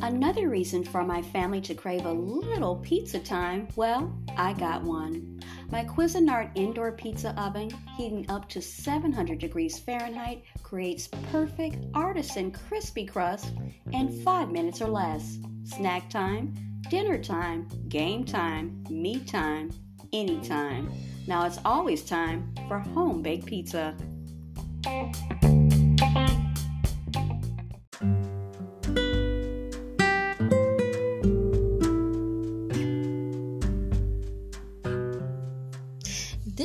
Another reason for my family to crave a little pizza time, well, I got one. My Cuisinart indoor pizza oven, heating up to 700 degrees Fahrenheit, creates perfect artisan crispy crust in 5 minutes or less. Snack time, dinner time, game time, me time, anytime. Now it's always time for home baked pizza.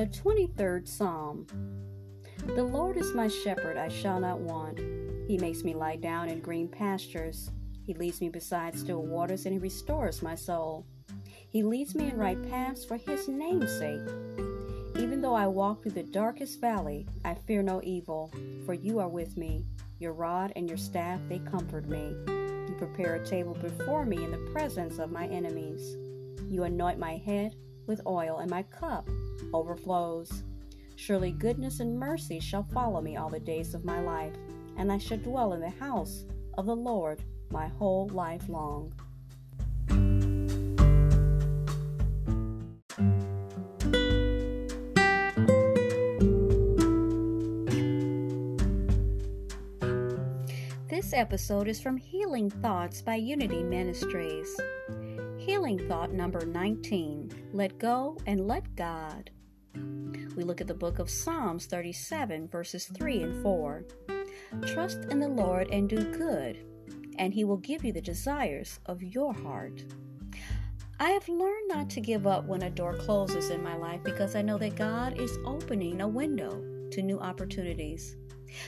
The 23rd Psalm The Lord is my shepherd, I shall not want. He makes me lie down in green pastures. He leads me beside still waters, and he restores my soul. He leads me in right paths for his name's sake. Even though I walk through the darkest valley, I fear no evil, for you are with me. Your rod and your staff, they comfort me. You prepare a table before me in the presence of my enemies. You anoint my head with oil, and my cup overflows. Surely goodness and mercy shall follow me all the days of my life, and I shall dwell in the house of the Lord my whole life long. This episode is from Healing Thoughts by Unity Ministries. Healing Thought number 19 Let Go and Let God. We look at the book of Psalms 37, verses 3 and 4. Trust in the Lord and do good, and He will give you the desires of your heart. I have learned not to give up when a door closes in my life because I know that God is opening a window to new opportunities.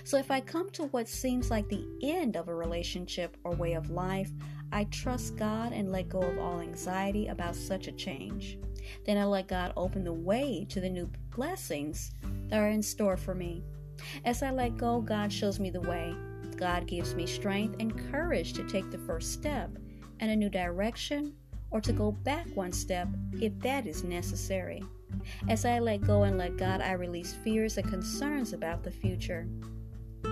So if I come to what seems like the end of a relationship or way of life, I trust God and let go of all anxiety about such a change. Then I let God open the way to the new blessings that are in store for me. As I let go, God shows me the way. God gives me strength and courage to take the first step and a new direction or to go back one step if that is necessary. As I let go and let God, I release fears and concerns about the future.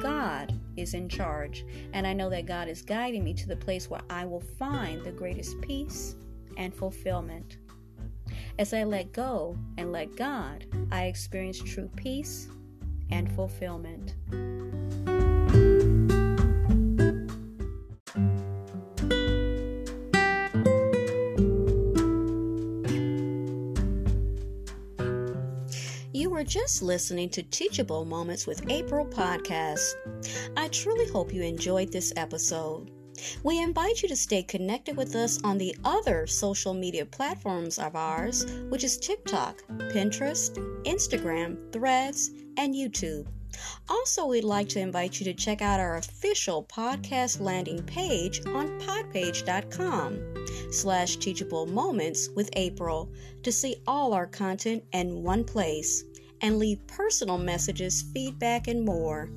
God is in charge, and I know that God is guiding me to the place where I will find the greatest peace and fulfillment. As I let go and let God, I experience true peace and fulfillment. Were just listening to Teachable Moments with April podcast. I truly hope you enjoyed this episode. We invite you to stay connected with us on the other social media platforms of ours, which is TikTok, Pinterest, Instagram, Threads, and YouTube. Also, we'd like to invite you to check out our official podcast landing page on podpage.com slash teachable moments with April to see all our content in one place and leave personal messages, feedback, and more.